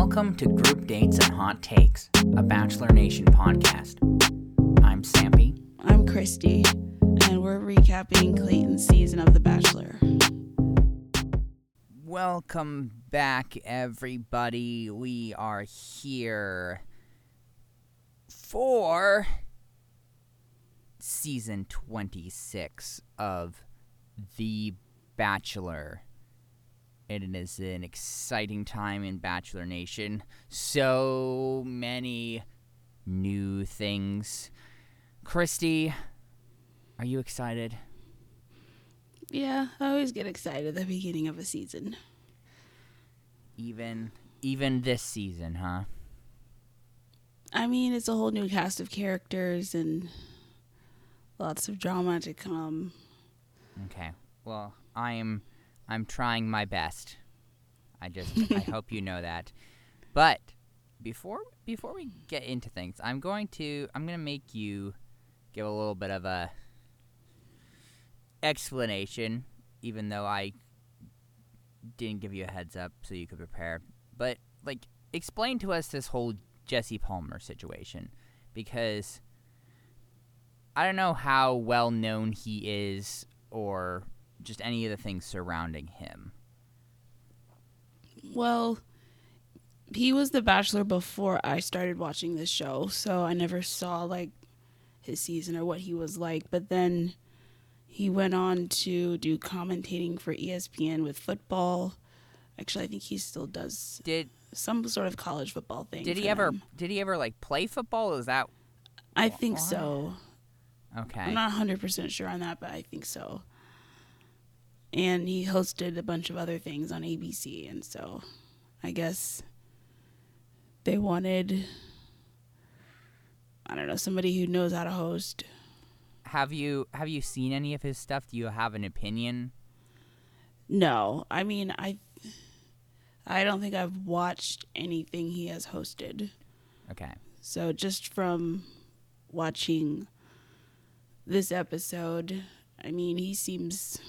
Welcome to Group Dates and Hot Takes, a Bachelor Nation podcast. I'm Sampy. I'm Christy, and we're recapping Clayton's season of The Bachelor. Welcome back, everybody. We are here for season 26 of The Bachelor. It is an exciting time in Bachelor Nation. So many new things. Christy, are you excited? Yeah, I always get excited at the beginning of a season. Even even this season, huh? I mean, it's a whole new cast of characters and lots of drama to come. Okay. Well, I'm I'm trying my best. I just I hope you know that. But before before we get into things, I'm going to I'm going to make you give a little bit of a explanation even though I didn't give you a heads up so you could prepare. But like explain to us this whole Jesse Palmer situation because I don't know how well known he is or just any of the things surrounding him. Well, he was the bachelor before I started watching this show, so I never saw like his season or what he was like, but then he went on to do commentating for ESPN with football. Actually, I think he still does Did some sort of college football thing. did he ever them. did he ever like play football? Is that I think Why? so. okay? I'm not 100% sure on that, but I think so. And he hosted a bunch of other things on ABC, and so I guess they wanted, I don't know, somebody who knows how to host. Have you have you seen any of his stuff? Do you have an opinion? No, I mean, I. I don't think I've watched anything he has hosted. Okay. So just from watching this episode, I mean, he seems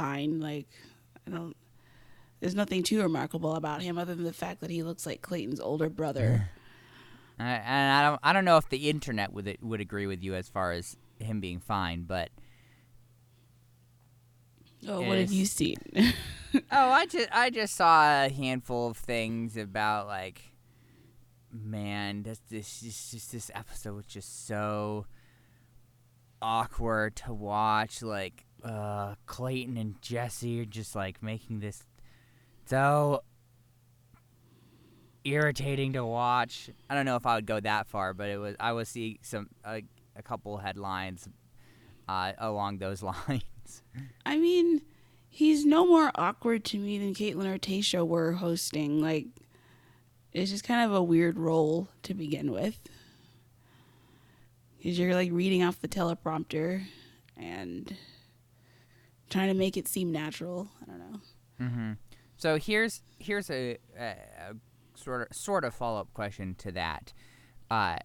fine. Like, I don't. There's nothing too remarkable about him other than the fact that he looks like Clayton's older brother. Uh, and I don't I don't know if the internet would would agree with you as far as him being fine, but oh, what have you seen? oh, I just I just saw a handful of things about like man, this this this, just this episode was just so awkward to watch. Like uh, Clayton and Jesse are just like making this so irritating to watch. I don't know if I would go that far, but it was I was seeing some a, a couple headlines uh, along those lines. I mean, he's no more awkward to me than Kaitlyn or Tayshia were hosting. Like, it's just kind of a weird role to begin with. Because you're like reading off the teleprompter and trying to make it seem natural. I don't know. Mm-hmm. So here's here's a, a, a sort of sort of follow up question to that. Uh,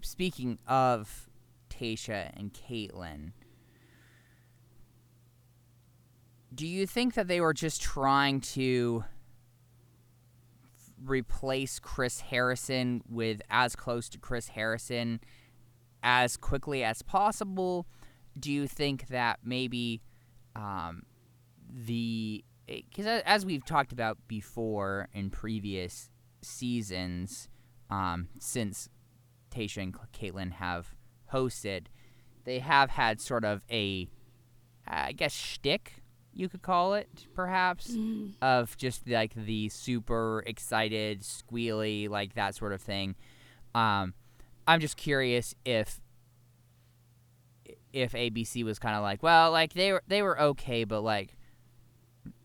speaking of Tayshia and Kaitlyn, do you think that they were just trying to replace Chris Harrison with as close to Chris Harrison as quickly as possible? Do you think that maybe um, the because as we've talked about before in previous seasons, um, since Tayshia and Kaitlyn have hosted, they have had sort of a, I guess, shtick you could call it, perhaps, of just like the super excited, squealy, like that sort of thing. Um, I'm just curious if if ABC was kind of like, well, like they were they were okay, but like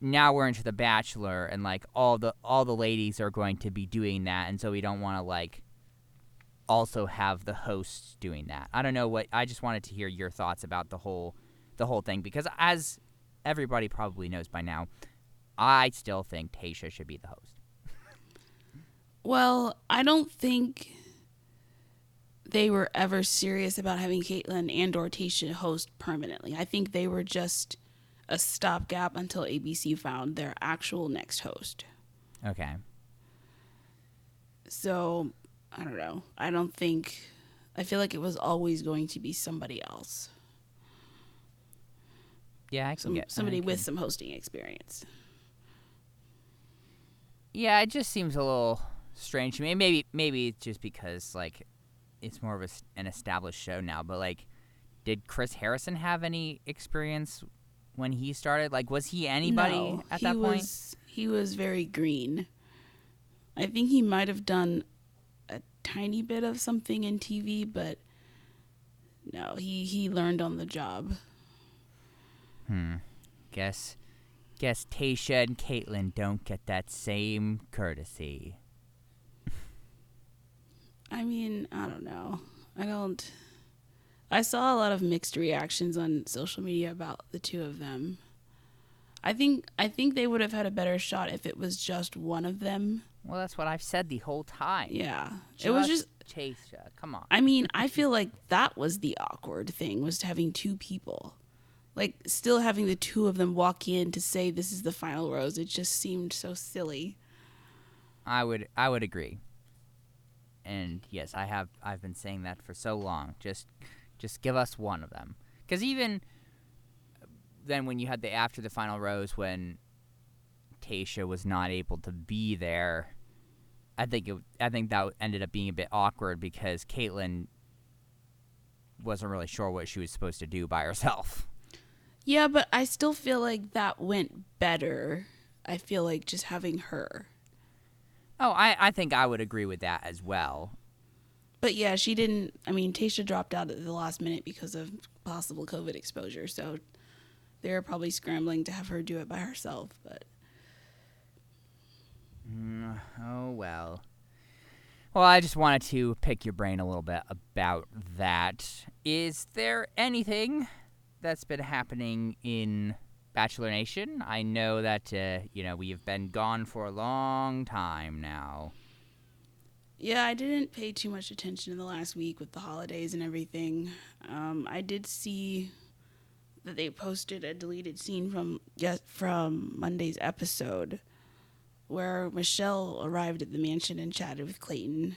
now we're into the Bachelor, and like all the all the ladies are going to be doing that, and so we don't want to like also have the hosts doing that. I don't know what. I just wanted to hear your thoughts about the whole the whole thing because as everybody probably knows by now, I still think Tayshia should be the host. Well, I don't think they were ever serious about having Kaitlyn and or Tayshia host permanently. I think they were just a stopgap until ABC found their actual next host. Okay. So I don't know. I don't think. I feel like it was always going to be somebody else. Yeah, I can Some, get somebody with some hosting experience. Yeah, it just seems a little strange to me. Maybe maybe it's just because like it's more of a an established show now. But like, did Chris Harrison have any experience when he started? Like, was he anybody No, at he that point? was, He was very green. I think he might have done a tiny bit of something in TV, but no, he he learned on the job. Hmm. Guess guess Tayshia and Kaitlyn don't get that same courtesy. I mean, I don't know. I don't. I saw a lot of mixed reactions on social media about the two of them. I think I think they would have had a better shot if it was just one of them. Well, that's what I've said the whole time. Yeah, it was just. Tayshia. Come on. I mean, I feel like that was the awkward thing was having two people, like still having the two of them walk in to say this is the final rose. It just seemed so silly. I would I would agree. And yes, I have I've been saying that for so long. Just just give us one of them. Cuz even then when you had the after the final rose when Tayshia was not able to be there, I think it, I think that ended up being a bit awkward because Kaitlyn wasn't really sure what she was supposed to do by herself. Yeah, but I still feel like that went better. I feel like just having her. Oh, I, I think I would agree with that as well. But yeah, she didn't. I mean, Tayshia dropped out at the last minute because of possible COVID exposure. So they're probably scrambling to have her do it by herself. But Mm, oh well. Well, I just wanted to pick your brain a little bit about that. Is there anything that's been happening in Bachelor Nation? I know that uh, you know we've been gone for a long time now. yeah, I didn't pay too much attention in the last week with the holidays and everything. Um, I did see that they posted a deleted scene from yes from Monday's episode where Michelle arrived at the mansion and chatted with Clayton.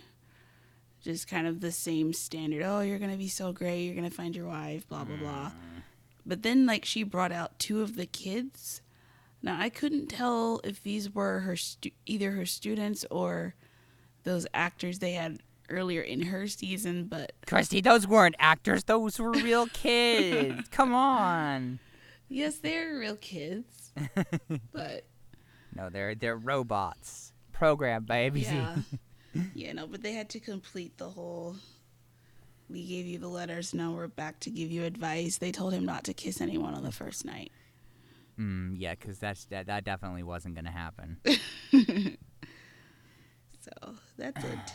Just kind of the same standard. Oh, you're gonna be so great. You're gonna find your wife. Blah blah blah. But then, like, she brought out two of the kids. Now I couldn't tell if these were her stu- either her students or those actors they had earlier in her season. But Christy, those weren't actors; those were real kids. Come on. yes, they're real kids. but No, they're they're robots programmed by ABC. yeah, yeah, no. But they had to complete the whole. We gave you the letters. Now we're back to give you advice. They told him not to kiss anyone on the first night. Mm, yeah, because that's that, that definitely wasn't gonna happen. So that's it.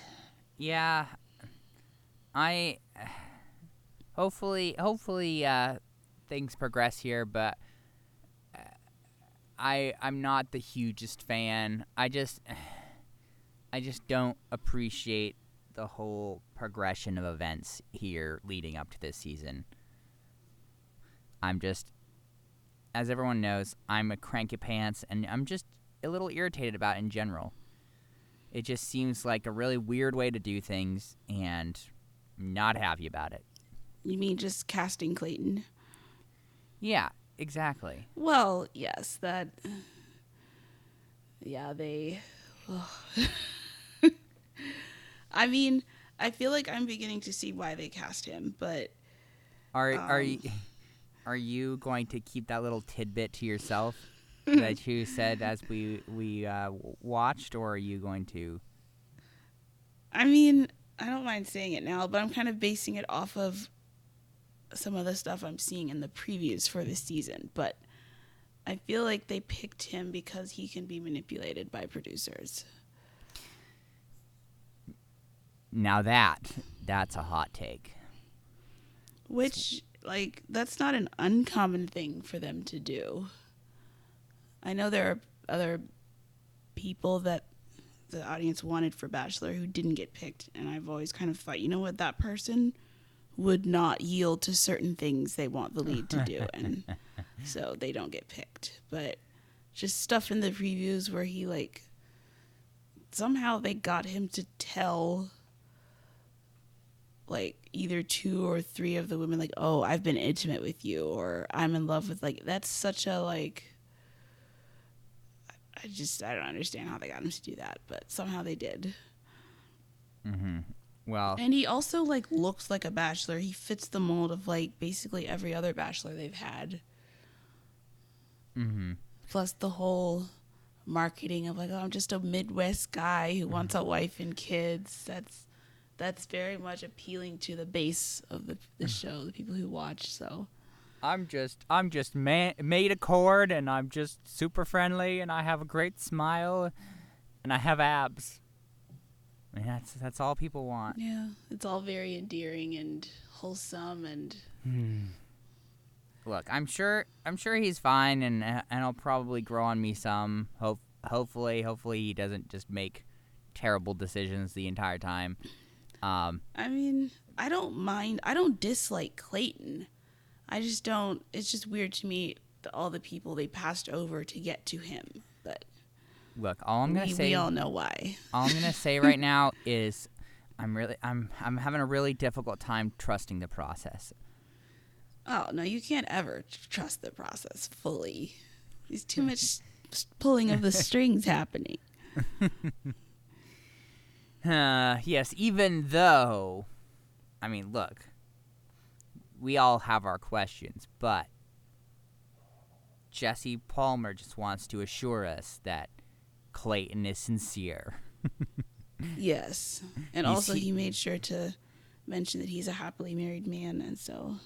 Yeah, I hopefully hopefully uh, things progress here, but uh, I I'm not the hugest fan. I just I just don't appreciate the whole progression of events here leading up to this season. I'm just as everyone knows, I'm a cranky pants and I'm just a little irritated about it in general. It just seems like a really weird way to do things, and I'm not happy about it. You mean just casting Clayton? Yeah, exactly. Well, yes, that. Yeah, they. I mean, I feel like I'm beginning to see why they cast him, but Are are Um. you are you going to keep that little tidbit to yourself that you said as we we uh, watched, or are you going to? I mean, I don't mind saying it now, but I'm kind of basing it off of some of the stuff I'm seeing in the previews for this season. But I feel like they picked him because he can be manipulated by producers. Now that that's a hot take. Which, like, that's not an uncommon thing for them to do. I know there are other people that the audience wanted for Bachelor who didn't get picked, and I've always kind of thought, you know what, that person would not yield to certain things they want the lead to do, and so they don't get picked. But just stuff in the previews where he, like, somehow they got him to tell like either two or three of the women like oh i've been intimate with you or i'm in love with like that's such a like i just i don't understand how they got him to do that but somehow they did Mm-hmm. Well, and he also like looks like a bachelor he fits the mold of like basically every other bachelor they've had mm-hmm. plus the whole marketing of like oh, i'm just a midwest guy who wants a wife and kids that's that's very much appealing to the base of the, the mm-hmm. show the people who watch so I'm just I'm just ma- made a cord and I'm just super friendly and I have a great smile and I have abs. And that's that's all people want. yeah it's all very endearing and wholesome and hmm. Look, I'm sure I'm sure he's fine and and he'll probably grow on me some. Hope hopefully hopefully he doesn't just make terrible decisions the entire time. Um i mean i don't mind i don't dislike clayton i just don't it's just weird to me the, all the people they passed over to get to him but look, all I'm going we, to say we all know why all I'm gonna say right now is I'm really I'm I'm having a really difficult time trusting the process. Oh no, you can't ever trust the process fully. There's too much pulling of the strings happening. Uh, yes, even though I mean look, we all have our questions, but Jesse Palmer just wants to assure us that Clayton is sincere. Yes, and You also he made sure to mention that he's a happily married man, and so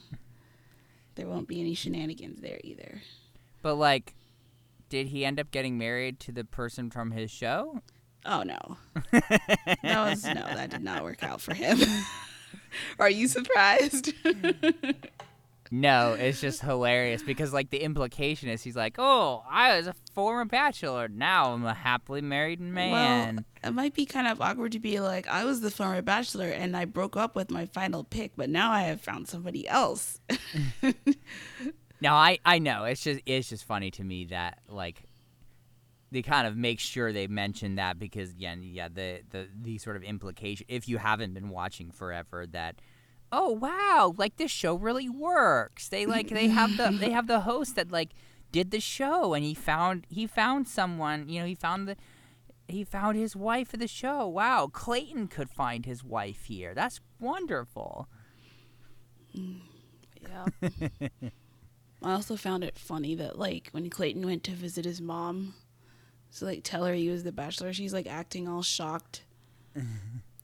there won't be any shenanigans there either. But like did he end up getting married to the person from his show? Oh no, that was no, that did not work out for him. Are you surprised? No, it's just hilarious because like the implication is he's like, "Oh, I was a former bachelor. Now I'm a happily married man." Well, it might be kind of awkward to be like, I was the former bachelor and I broke up with my final pick, but now I have found somebody else. no, I I know. It's just it's just funny to me that like they kind of make sure they mention that because yeah, yeah, the the the sort of implication if you haven't been watching forever that oh wow, like this show really works. They like they have the they have the host that like did the show and he found he found someone, you know, he found the he found his wife for the show. Wow, Clayton could find his wife here. That's wonderful. Mm, yeah. I also found it funny that like when Clayton went to visit his mom, so like tell her he was the bachelor, she's like acting all shocked.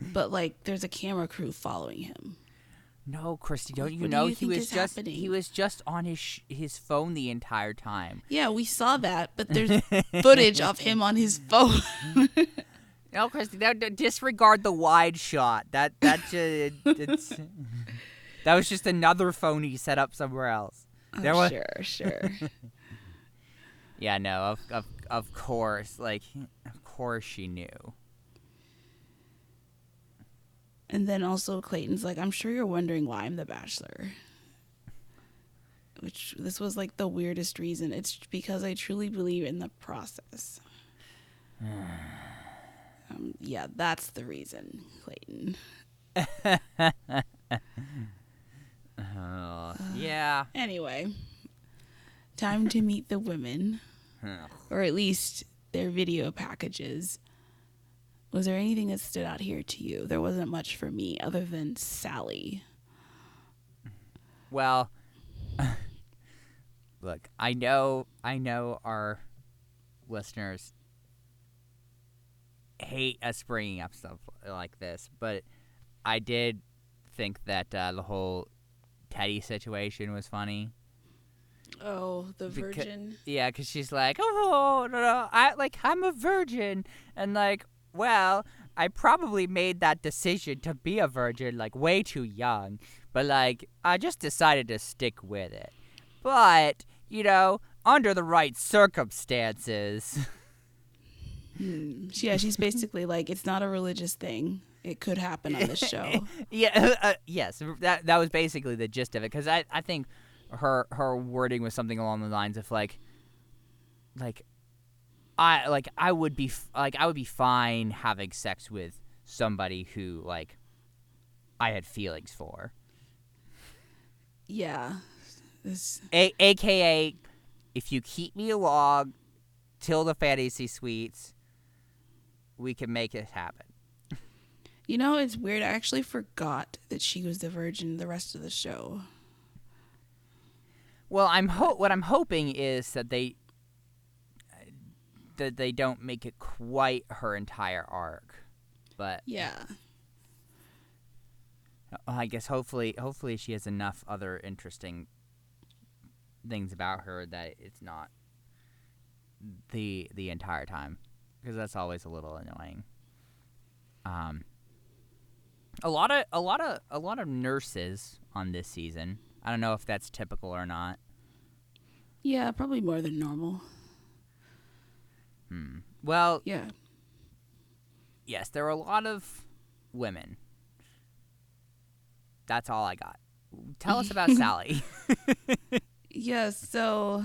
but like there's a camera crew following him. No, Christy, don't you What do know you he was just happening? he was just on his sh- his phone the entire time. Yeah, we saw that, but there's footage of him on his phone. No, Christy, disregard the wide shot. That that just it's that was just another phone he set up somewhere else. Oh, there oh, was sure, sure. yeah, no, of of of course, like of course she knew. And then also Clayton's like, I'm sure you're wondering why I'm the bachelor. Which this was like the weirdest reason. It's because I truly believe in the process. um, yeah, that's the reason, Clayton. Oh, yeah. Anyway, time to meet the women, or at least their video packages. Was there anything that stood out here to you? There wasn't much for me other than Salley. Well, look, I know, I know our listeners hate us bringing up stuff like this, but I did think that uh, the whole Teddi situation was funny. Oh, the Beca- virgin. Yeah, because she's like, oh no, no, I like I'm a virgin, and like, well, I probably made that decision to be a virgin like way too young, but like I just decided to stick with it. But you know, under the right circumstances. Hmm. Yeah, she's basically like, it's not a religious thing. It could happen on this show. yeah, uh, yes, that that was basically the gist of it. Because I I think her her wording was something along the lines of like, like, I like I would be f- like I would be fine having sex with somebody who like I had feelings for. Yeah. This, A- AKA if you keep me along till the fantasy suites, we can make it happen. you know, it's weird. I actually forgot that she was the virgin the rest of the show. Well, I'm ho- what I'm hoping is that they that they don't make it quite her entire arc. But Yeah. I guess hopefully hopefully she has enough other interesting things about her that it's not the the entire time because that's always a little annoying. Um a lot of a lot of a lot of nurses on this season. I don't know if that's typical or not. Yeah, probably more than normal. Hmm. Well, Yeah. yes, there were a lot of women. That's all I got. Tell us about Salley. Yeah, so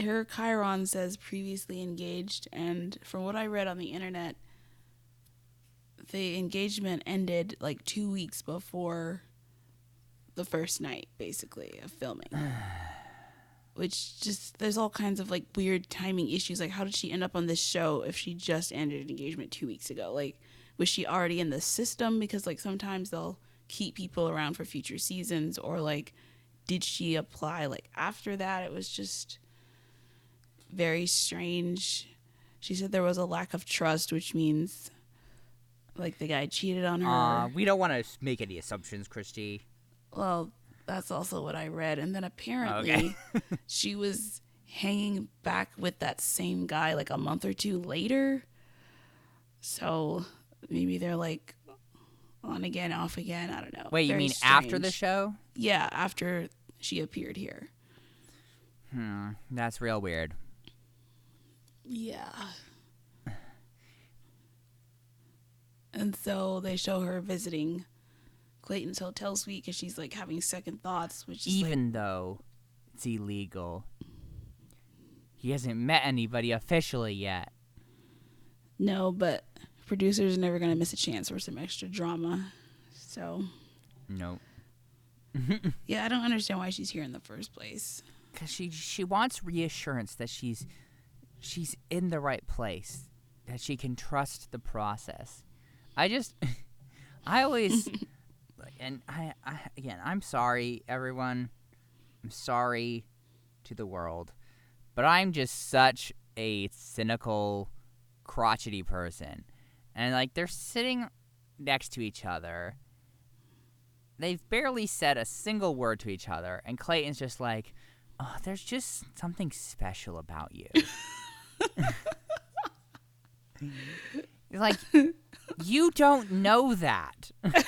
her Chiron says previously engaged, and from what I read on the internet, the engagement ended like two weeks before the first night, basically, of filming. Which just, there's all kinds of like weird timing issues. Like, how did she end up on this show if she just ended an engagement two weeks ago? Like, was she already in the system? Because, like, sometimes they'll keep people around for future seasons, or like, did she apply like after that? It was just very strange. She said there was a lack of trust, which means like the guy cheated on her. uh, we don't want to make any assumptions, Christy. well, that's also what I read. And then apparently Okay. she was hanging back with that same guy like a month or two later. So maybe they're like on again, off again. I don't know. Wait, you Very mean after the show? Yeah, after she appeared here. Hmm, that's real weird. Yeah. And so they show her visiting Clayton's hotel suite because she's like having second thoughts, which is like, Even though it's illegal, he hasn't met anybody officially yet. no, but producers are never gonna miss a chance for some extra drama. So Nope. yeah, I don't understand why she's here in the first place. Cause she she wants reassurance that she's she's in the right place, that she can trust the process. I just, I always, and I, I again, I'm sorry, everyone. I'm sorry to the world, but I'm just such a cynical, crotchety person, and like they're sitting next to each other. They've barely said a single word to each other, and Clayton's just like, "Oh, there's just something special about you." like, you don't know that.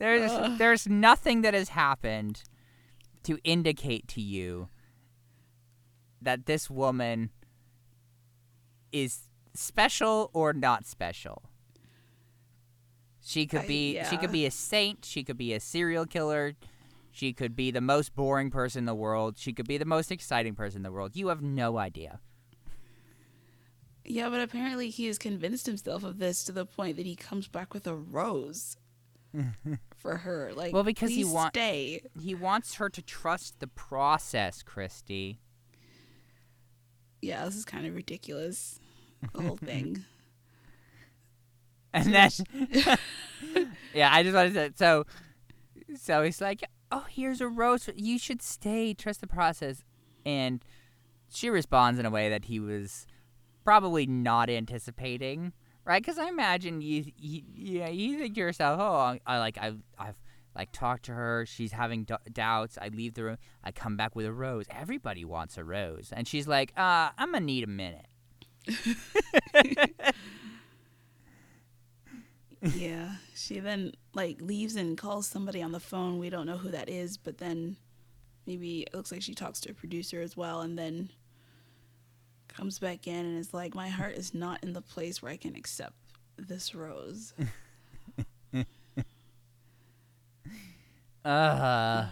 There's Ugh. there's nothing that has happened to indicate to you that this woman is special or not special. She could I- be she could be a saint, she could be a serial killer, she could be the most boring person in the world, she could be the most exciting person in the world. You have no idea. Yeah, but apparently he has convinced himself of this to the point that he comes back with a rose for her. Like, Well, because he wants want- stay. He wants her to trust the process, Christy. Yeah, this is kind of ridiculous. The whole thing. And then, yeah, I just wanted to. So, so he's like, "Oh, here's a rose. You should stay. Trust the process." And she responds in a way that he was probably not anticipating, right? Because I imagine you, you, yeah, you think to yourself, "Oh, I, I like, I've, I've like talked to her. She's having doubts. I leave the room. I come back with a rose. Everybody wants a rose." And she's like, "Uh, I'm gonna need a minute." yeah. She then like leaves and calls somebody on the phone. We don't know who that is, but then maybe it looks like she talks to a producer as well and then comes back in and is like, My heart is not in the place where I can accept this rose. Uh.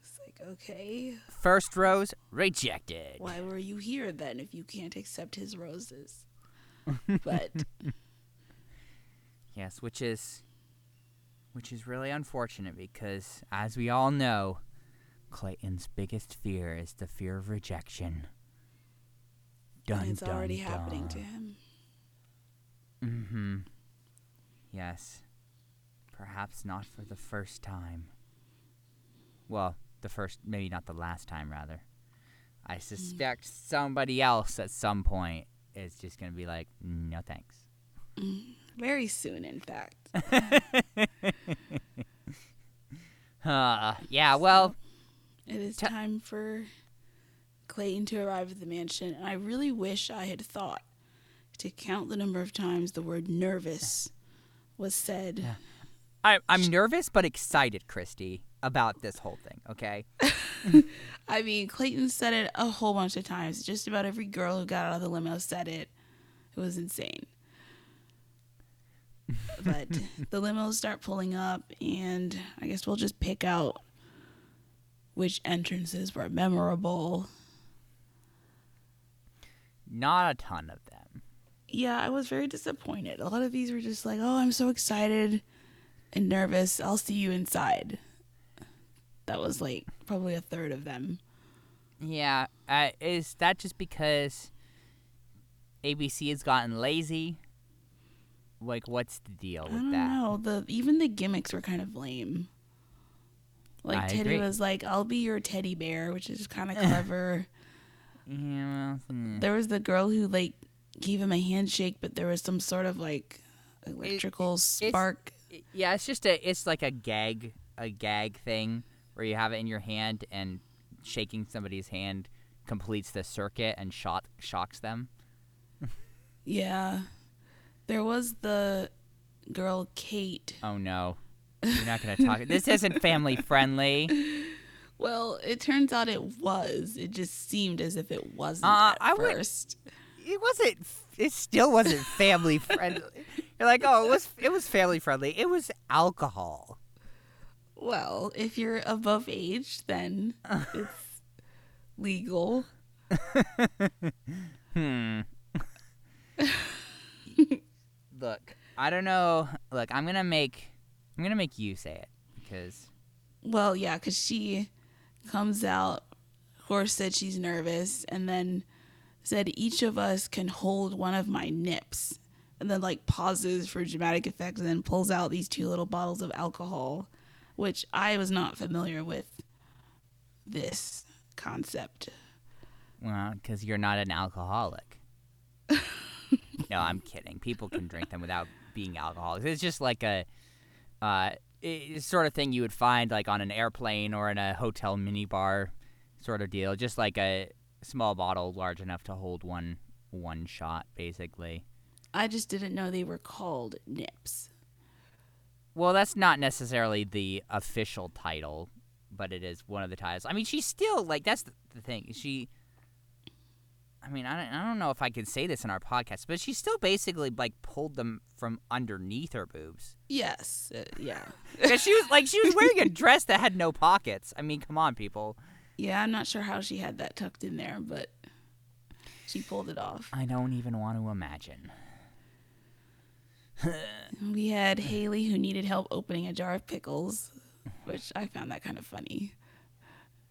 It's like like, okay, First rose rejected. why were you here then if you can't accept his roses? but Yes, which is which is really unfortunate because as we all know, Clayton's biggest fear is the fear of rejection. Dun, it's dun, already happening to him. Mm-hmm. Yes. Perhaps not for the first time. Well, the first, maybe not the last time, rather. I suspect somebody else at some point is just going to be like, no thanks. Very soon, in fact. Uh, yeah, well, It is Ta- time for Clayton to arrive at the mansion, and I really wish I had thought to count the number of times the word nervous was said. I, I'm nervous but excited, Christy, about this whole thing, okay? I mean, Clayton said it a whole bunch of times. Just about every girl who got out of the limo said it. It was insane. But the limos start pulling up, and I guess we'll just pick out which entrances were memorable. Not a ton of them. Yeah, I was very disappointed. A lot of these were just like, oh, I'm so excited and nervous. I'll see you inside. That was like probably a third of them. Yeah, uh, is that just because ABC has gotten lazy? Like, what's the deal I don't that? know. The even the gimmicks were kind of lame. Like I Teddi agree. was like, "I'll be your teddy bear," which is kind of clever. Yeah, well, hmm. there was the girl who like gave him a handshake, but there was some sort of like electrical spark. yeah, it's just a, it's like a gag, a gag thing where you have it in your hand and shaking somebody's hand completes the circuit and shot shocks them. yeah, there was the girl Kate. Oh no, you're not gonna talk. this isn't family friendly. Well, it turns out it was. It just seemed as if it wasn't Uh, at I would- first. It wasn't. It still wasn't family friendly. You're like, oh, it was. It was family friendly. It was alcohol. Well, if you're above age, then it's legal. Hmm. Look, I don't know. Look, I'm gonna make. I'm gonna make you say it because Well, yeah, because she comes out. Horse said she's nervous, and then said each of us can hold one of my nips, and then like pauses for dramatic effect, and then pulls out these two little bottles of alcohol, which I was not familiar with. This concept. well, because you're not an alcoholic. no, I'm kidding. People can drink them without being alcoholics. It's just like a, uh, it's sort of thing you would find like on an airplane or in a hotel minibar, sort of deal. Just like a small bottle large enough to hold one one shot, basically. I just didn't know they were called nips. Well, that's not necessarily the official title, but it is one of the titles. I mean, she's still like that's the, the thing. She, I mean, I don't, I don't know if I can say this in our podcast, but she still basically like pulled them from underneath her boobs Yes, uh, yeah, because she was like she was wearing a dress that had no pockets. I mean, come on, people. yeah. I'm not sure how she had that tucked in there, but she pulled it off. I don't even want to imagine. We had Haley who needed help opening a jar of pickles, which I found that kind of funny.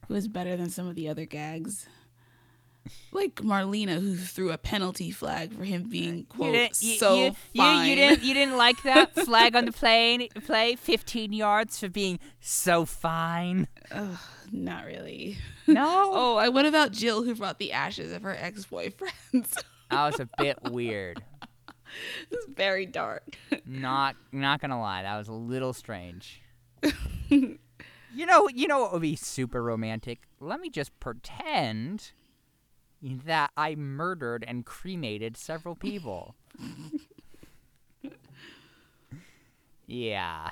It was better than some of the other gags. Like Marlena, who threw a penalty flag for him being quote didn't- you- so you, you- fine. You, didn't. You didn't like that flag on the plane play. Fifteen yards for being so fine. Ugh, not really. No. Oh, and what about Jill, who brought the ashes of her ex-boyfriends? Oh, that was a bit weird. it's very dark. Not not gonna lie, that was a little strange. you know, you know what would be super romantic? Let me just pretend that I murdered and cremated several people. yeah.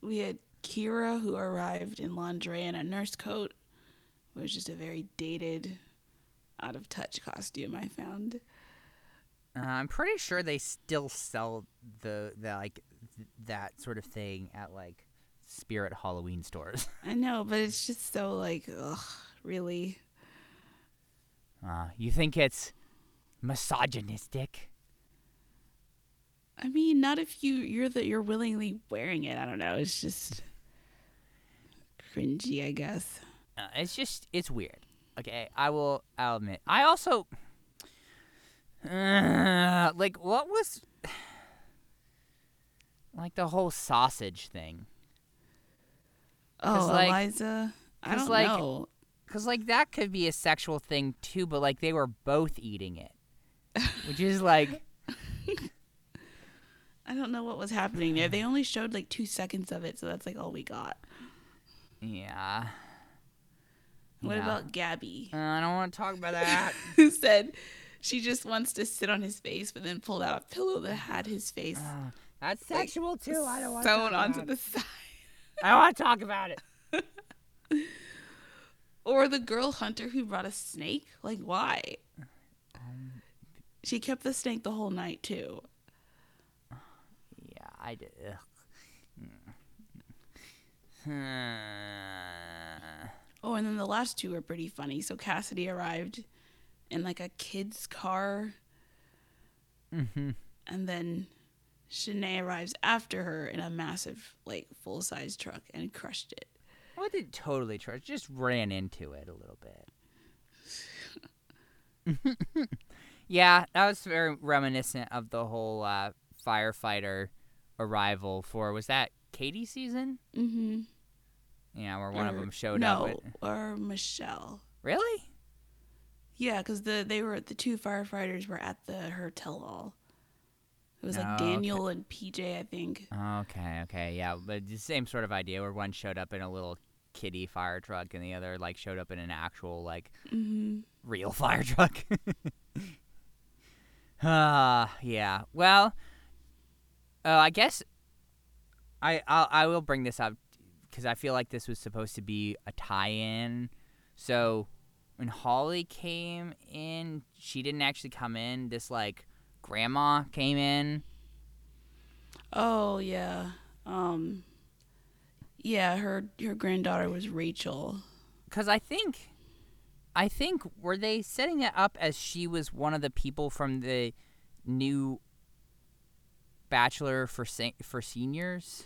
We had Kira, who arrived in lingerie and a nurse coat. It was just a very dated, out of touch costume I found. Uh, I'm pretty sure they still sell the the like th- that sort of thing at like Spirit Halloween stores. I know, but it's just so like, ugh, really. Uh, you think it's misogynistic? I mean, not if you you're that you're willingly wearing it. I don't know. It's just cringy, I guess. Uh, it's just it's weird. Okay, I will. I'll admit. I also uh, like what was like the whole sausage thing. Oh, like- Eliza. I don't like- know. Cause like that could be a sexual thing too, but like they were both eating it, which is like I don't know what was happening there. They only showed like two seconds of it, so that's like all we got. yeah. What Yeah. about Gabby, Uh, I don't want to talk about that. who said she just wants to sit on his face, but then pulled out a pillow that had his face Uh, that's sexual too. I don't want sewn onto the side? I don't want to talk about it. Or the girl hunter who brought a snake? Like, why? She kept the snake the whole night, too. Yeah, I did. Oh, and then the last two were pretty funny. So Cassidy arrived in like a kid's car, mm-hmm. and then Shanae arrives after her in a massive, like, full size truck and crushed it. Well, it didn't totally try. Just ran into it a little bit. yeah, that was very reminiscent of the whole uh, firefighter arrival for was that Katie season? Mm-hmm. Yeah, where one of them showed no, up. At, or Michelle. really? Yeah, because the they were the two firefighters were at the her tell all. It was Oh, like okay. Daniel and PJ, I think. Okay, okay, yeah, but the same sort of idea where one showed up in a little kitty fire truck and the other like showed up in an actual like Mm-hmm. real fire truck. Ah, yeah. Well, uh, I guess I I'll, I will bring this up because I feel like this was supposed to be a tie-in. So when Holly came in, she didn't actually come in. This like grandma came in. Oh yeah. Um. Yeah, her her granddaughter was Rachel. Cause I think, I think were they setting it up as she was one of the people from the new Bachelor for se- for seniors?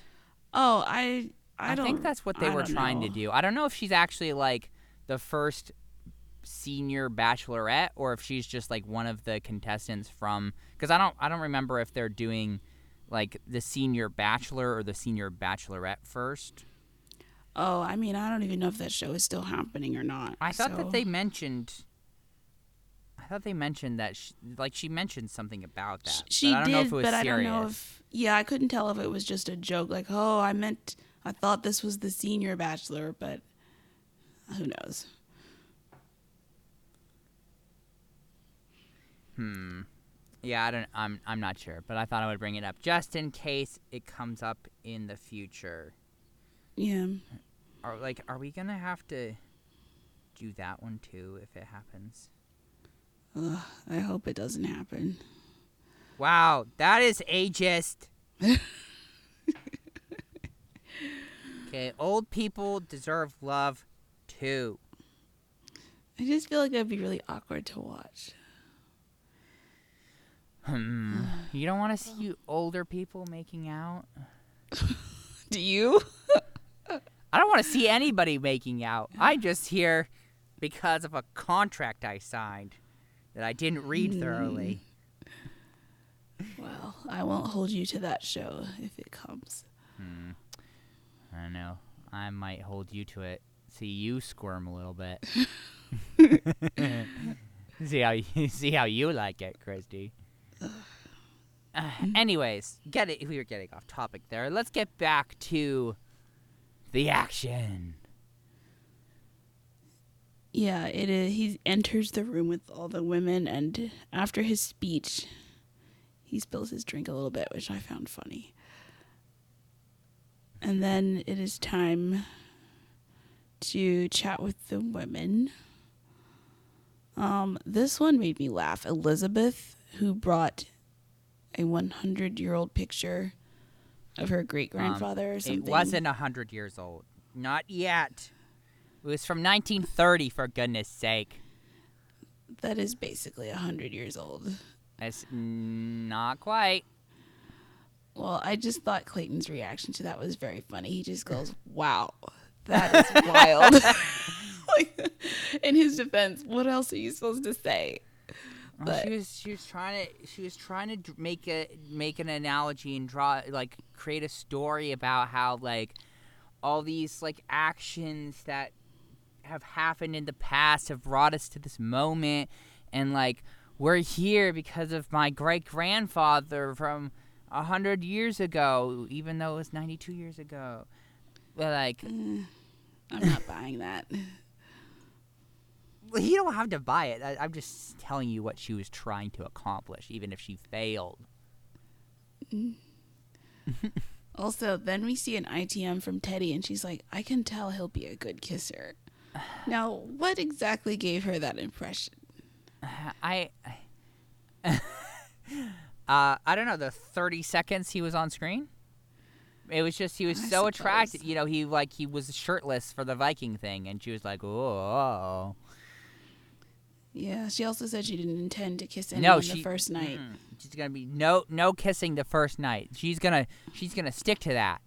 Oh, I I, don't think that's what they I were trying to do. I don't know if she's actually like the first senior bachelorette or if she's just like one of the contestants from because I don't I don't remember if they're doing like the senior bachelor or the senior bachelorette first. Oh, I mean, I don't even know if that show is still happening or not. I thought so- that they mentioned. I thought they mentioned that, sh like she mentioned something about that. she but I don't did, know if it was but I serious. don't know if yeah, I couldn't tell if it was just a joke. Like, oh, I meant I thought this was the senior bachelor, but who knows? Hmm. Yeah, I don't. I'm. I'm not sure, but I thought I would bring it up just in case it comes up in the future. Yeah. Are like, are we gonna have to do that one too if it happens? Ugh, I hope it doesn't happen. Wow, that is ageist. okay, old people deserve love too. I just feel like that'd be really awkward to watch. Hmm. You don't want to see older people making out? Do you? I don't want to see anybody making out. I'm just here because of a contract I signed that I didn't read thoroughly. Well, I won't hold you to that show if it comes. Hmm. I don't know. I might hold you to it. See you squirm a little bit. see how you see how you like it, Christy. Uh, anyways, get it. We were getting off topic there. Let's get back to the action. Yeah, it is. He enters the room with all the women, and after his speech, he spills his drink a little bit, which I found funny. And then it is time to chat with the women. Um, this one made me laugh. Elizabeth, who brought a 100 year old picture of her great grandfather or something. Um, It wasn't a hundred years old. Not yet. It was from 1930, for goodness sake. That is basically a hundred years old. It's not quite. Well, I just thought Clayton's reaction to that was very funny. He just goes, "Wow, that is wild." like, in his defense, what else are you supposed to say? Oh, well, But- she was she was trying to she was trying to make a make an analogy and draw like create a story about how like all these like actions that have happened in the past have brought us to this moment and like we're here because of my great grandfather from a hundred years ago even though it was 92 years ago but like mm, I'm not buying that. you don't have to buy it I, i'm just telling you what she was trying to accomplish even if she failed Also, then we see an ITM from Teddi, and she's like, "I can tell he'll be a good kisser." Now, what exactly gave her that impression? I, I uh, I don't know the thirty seconds he was on screen. It was just he was I so attracted. You know, he like he was shirtless for the Viking thing, and she was like, "Oh, Yeah, she also said she didn't intend to kiss anyone no, the first night. mm, she's gonna be no no kissing the first night. She's gonna she's gonna stick to that.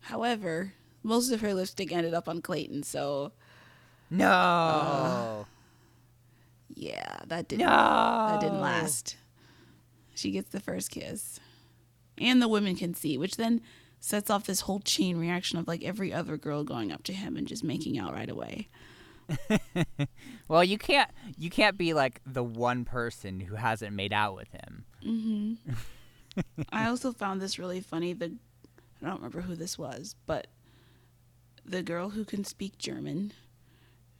However, most of her lipstick ended up on Clayton, so No, yeah, that didn't no, that didn't last. She gets the first kiss, and the women can see, which then sets off this whole chain reaction of like every other girl going up to him and just making out right away. Well, you can't you can't be like the one person who hasn't made out with him. Mm-hmm. I also found this really funny. The I don't remember who this was, but the girl who can speak German,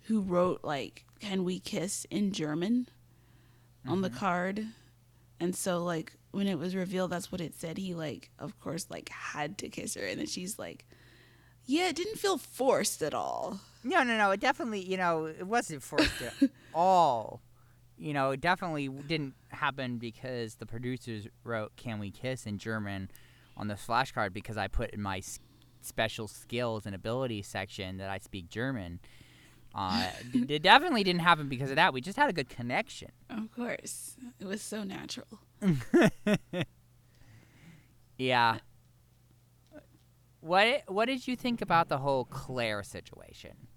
who wrote like "Can we kiss" in German on the card, and so like when it was revealed that's what it said, he like of course like had to kiss her, and then she's like, "Yeah, it didn't feel forced at all." No, no, no. It definitely, you know, it wasn't forced at all. You know, it definitely didn't happen because the producers wrote "Can we kiss" in German on the flashcard because I put in my s- special skills and abilities section that I speak German. Uh, it it definitely didn't happen because of that. We just had a good connection. Of course, it was so natural. Yeah. What What did you think about the whole Claire situation?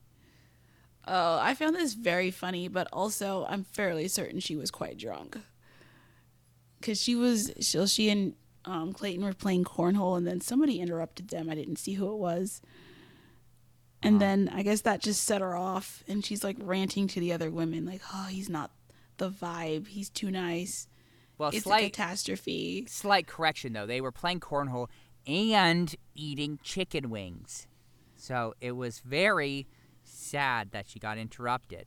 Oh, I found this very funny, but also I'm fairly certain she was quite drunk. Cause she was, so she and um, Clayton were playing cornhole, and then somebody interrupted them. I didn't see who it was, and then I guess that just set her off, and she's like ranting to the other women, like, "Oh, he's not the vibe. He's too nice. Well, it's a slight catastrophe." slight correction though. They were playing cornhole and eating chicken wings. So it was very sad that she got interrupted.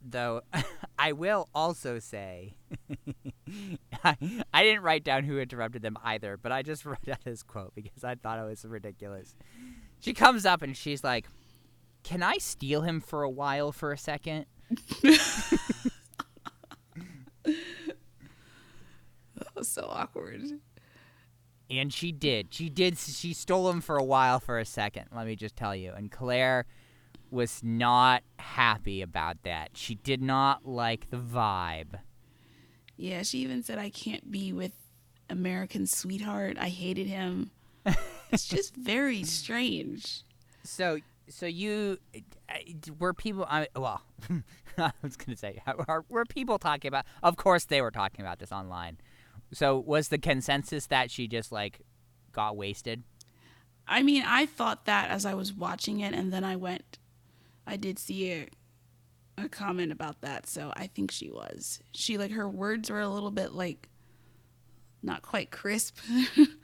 Though I will also say I, I didn't write down who interrupted them either, but I just wrote out this quote because I thought it was ridiculous. She comes up and she's like, "Can I steal him for a while for a second? That was so awkward. And she did. She did. She stole him for a while for a second. Let me just tell you. And Claire was not happy about that. She did not like the vibe. Yeah, she even said, "I can't be with American sweetheart. I hated him." it's just very strange. So, so you were people. I well, I was gonna say, are- were people talking about? Of course, they were talking about this online. So, was the consensus that she just like got wasted? I mean, I thought that as I was watching it, and then I went, I did see a, a comment about that, so I think she was. She, like, her words were a little bit, like, not quite crisp.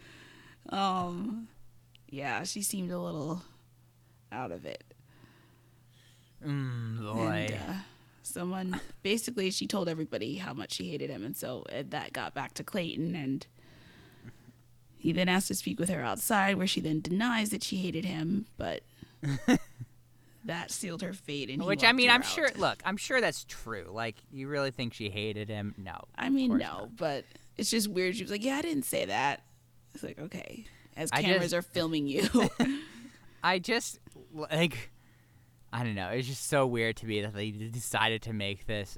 um, yeah, she seemed a little out of it. Mm, And, uh, someone, basically, she told everybody how much she hated him, and so uh, that got back to Clayton, and he then asked to speak with her outside, where she then denies that she hated him, but that sealed her fate. And Which I mean, I'm sure. Look, I'm sure that's true. Like, you really think she hated him? No. I mean, no, not. but it's just weird. She was like, "Yeah, I didn't say that." It's like, okay, as cameras just- are filming you. I just like I don't know. It's just so weird to me that they decided to make this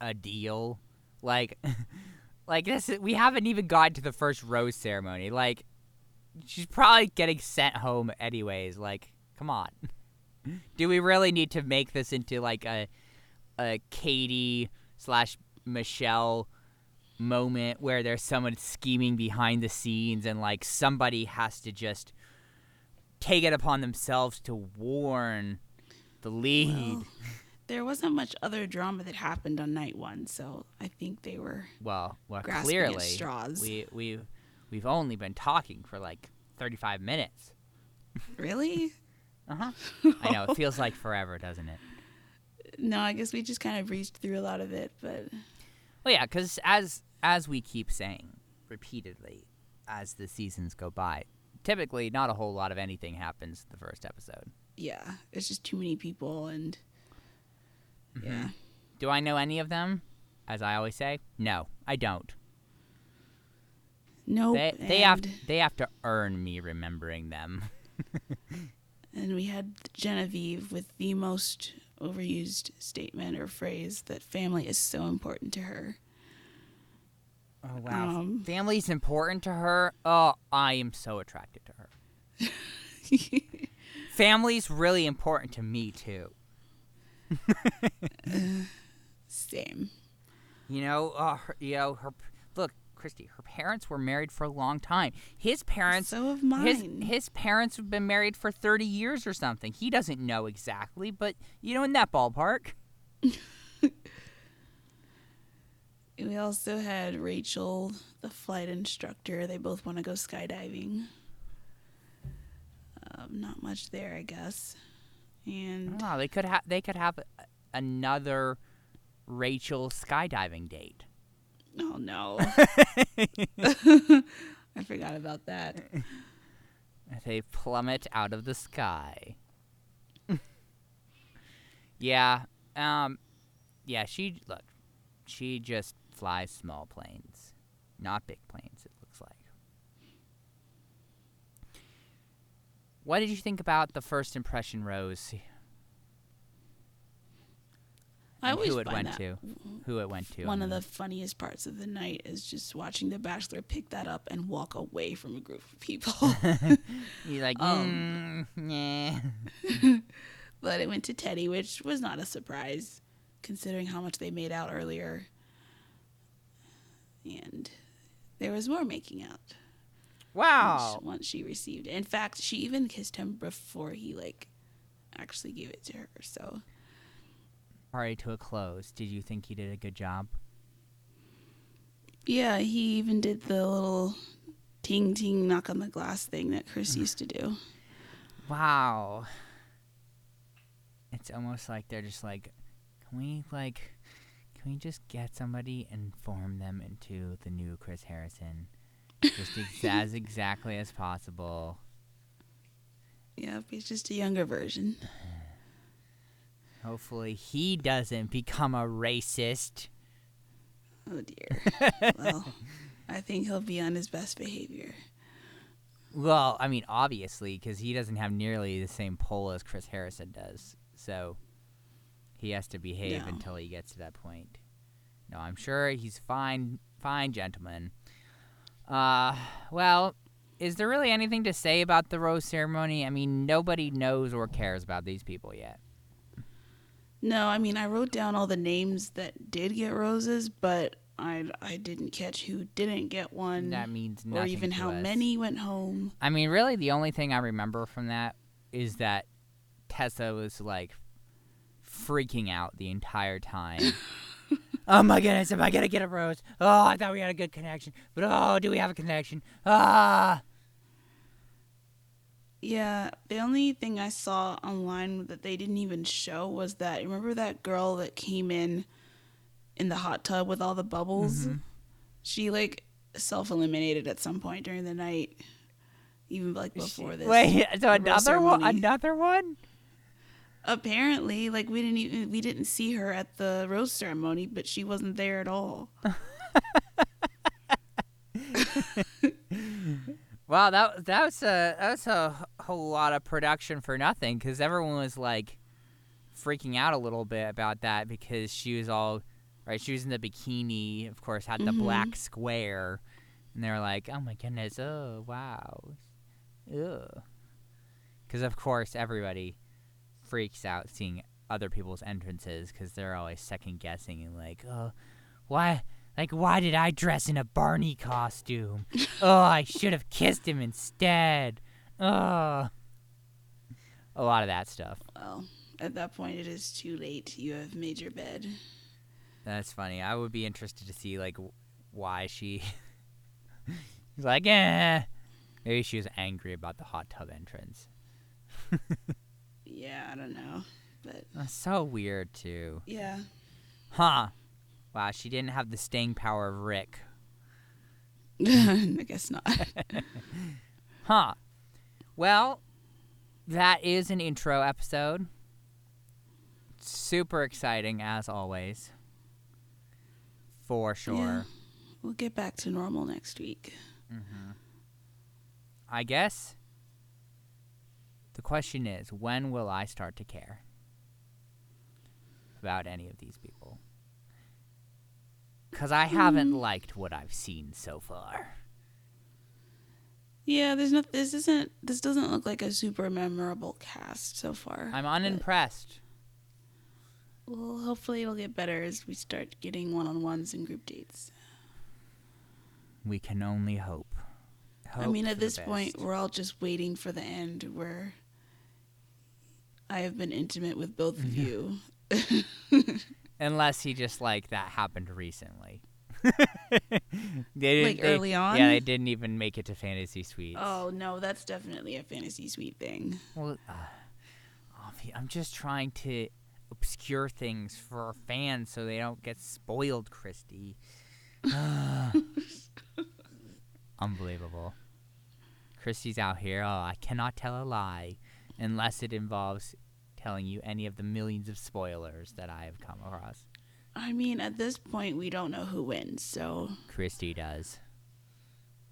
a deal. Like like this we haven't even gotten to the first rose ceremony. Like she's probably getting sent home anyways. Like come on. Do we really need to make this into like a a Katie slash Michelle moment where there's someone scheming behind the scenes and like somebody has to just take it upon themselves to warn the lead. Well, there wasn't much other drama that happened on night one, so I think they were. Well, well, clearly straws. we we we've only been talking for like 35 minutes. Really? Uh huh. I know it feels like forever, doesn't it? No, I guess we just kind of breezed through a lot of it, but Well, yeah, because as as we keep saying repeatedly, as the seasons go by, typically not a whole lot of anything happens the first episode. yeah, it's just too many people, and Mm-hmm. yeah, Do I know any of them? As I always say, no, I don't. nope. They they have and, they have to earn me remembering them. and we had Genevieve with the most overused statement or phrase that family is so important to her. Oh wow, Um, family's important to her. Oh, I am so attracted to her. Family's really important to me too. Same. You know, uh, her, you know her. Look, Christy, her parents were married for a long time. His parents, So have his mine. his parents have been married for thirty years or something. He doesn't know exactly, but you know, in that ballpark. We also had Rachel, the flight instructor. They both want to go skydiving. Um, not much there, I guess. And Oh, they could have they could have another Rachel skydiving date. Oh no, I forgot about that. They plummet out of the sky. yeah. Um yeah, she look. She just flies small planes, not big planes it looks like. What did you think about the first impression rose? I always who it find went that to? Who it went to? one of the funniest parts of the night is just watching The Bachelor pick that up and walk away from a group of people. You're like, um, mm, nah. but it went to Teddi, which was not a surprise considering how much they made out earlier. And there was more making out. Wow. once, once she received it. In fact, she even kissed him before he like actually gave it to her. So Party to a close. Did you think he did a good job? yeah, he even did the little ting ting knock on the glass thing that Chris used to do. Wow. It's almost like they're just like, can we like, can we just get somebody and form them into the new Chris Harrison, just ex- as exactly as possible. Yep, he's just a younger version. Hopefully, he doesn't become a racist. Oh dear. well, I think he'll be on his best behavior. Well, I mean, obviously, because he doesn't have nearly the same pull as Chris Harrison does. So he has to behave No. until he gets to that point. No, I'm sure he's fine, fine gentleman. Uh, well, is there really anything to say about the rose ceremony? I mean, nobody knows or cares about these people yet. No, I mean I wrote down all the names that did get roses, but I I didn't catch who didn't get one, that means nothing. or even how us. many went home. I mean, really, the only thing I remember from that is that Tessa was like freaking out the entire time. oh my goodness, am I gonna get a rose? Oh, I thought we had a good connection, but oh, do we have a connection? Ah, Yeah, the only thing I saw online that they didn't even show was that remember that girl that came in in the hot tub with all the bubbles? Mm-hmm. She like self eliminated at some point during the night, even like before this. wait, so rose another one? Another one? Apparently, like we didn't even we didn't see her at the rose ceremony, but she wasn't there at all. Wow, that that was a that was a whole lot of production for nothing because everyone was like freaking out a little bit about that because she was all right. She was in the bikini, of course, had the Mhm. black square, and they were like, "Oh my goodness, oh wow, ugh," because of course everybody freaks out seeing other people's entrances because they're always second guessing and like, "Oh, why?" Like, why did I dress in a Barney costume? oh, I should have kissed him instead. Oh. A lot of that stuff. Well, at that point, it is too late. You have made your bed. That's funny. I would be interested to see, like, why she. He's like, eh. Maybe she was angry about the hot tub entrance. Yeah, I don't know, but That's so weird, too. yeah. Huh. Wow, she didn't have the staying power of Rick. I guess not. Huh. Well, that is an intro episode. Super exciting as always. For sure. Yeah. We'll get back to normal next week. Mm-hmm. I guess the question is when will I start to care about any of these people? Because I haven't mm-hmm. liked what I've seen so far. Yeah, there's not. This isn't. This doesn't look like a super memorable cast so far. I'm unimpressed. Well, hopefully it'll get better as we start getting one-on-ones and group dates. We can only hope. I mean, at this point, we're all just waiting for the end where I have been intimate with both of you. Unless he just like that happened recently. they didn't, Like, they- early on? Yeah, they didn't even make it to Fantasy Suites. oh no, that's definitely a fantasy suite thing. Well, uh, I'm just trying to obscure things for our fans so they don't get spoiled, Christy. Unbelievable. Christy's out here. Oh, I cannot tell a lie unless it involves telling you any of the millions of spoilers that I have come across. I mean, at this point, we don't know who wins, so Christy does.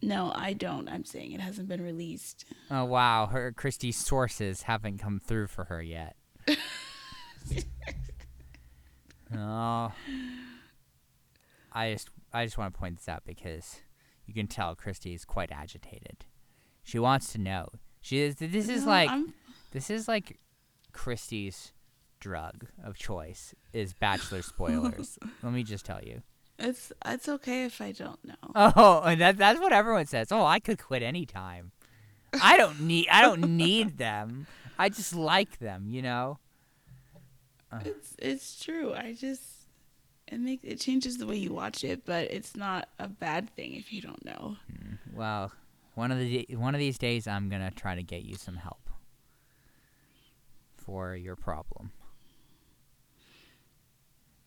no, I don't. I'm saying it hasn't been released. Oh wow, her Christy's sources haven't come through for her yet. oh, I just I just want to point this out because you can tell Christy is quite agitated. She wants to know. She is. This is No, like I'm- this is like Christy's drug of choice is bachelor spoilers. Let me just tell you. it's it's okay if I don't know. Oh, and that that's what everyone says. Oh, I could quit anytime. I don't need I don't need them. I just like them, you know. It's it's true. I just it makes it changes the way you watch it, but it's not a bad thing if you don't know. Mm, well, one of the one of these days I'm going to try to get you some help for your problem.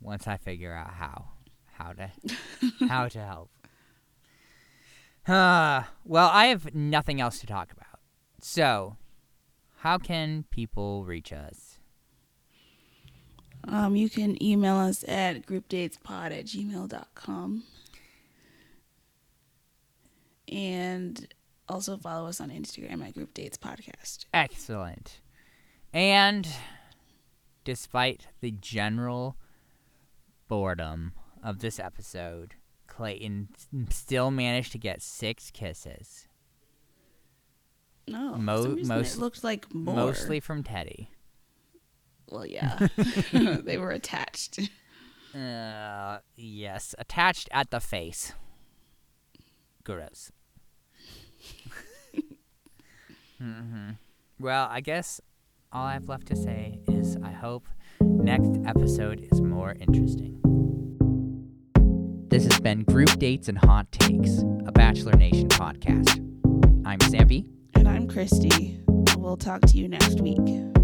Once I figure out how how to how to help. Uh, well, I have nothing else to talk about. So, how can people reach us? Um, you can email us at groupdatespod at gmail.com. And also follow us on Instagram at groupdatespodcast. Excellent. And despite the general boredom of this episode, Clayton still managed to get six kisses, No, Mo- most- it looked like more. mostly from Teddi. Well, yeah, they were attached. Uh, yes, attached at the face. Gross. hmm Well, I guess all I have left to say is I hope next episode is more interesting. This has been Group Dates and Hot Takes, a Bachelor Nation podcast. I'm Zampy. And I'm Christy. We'll talk to you next week.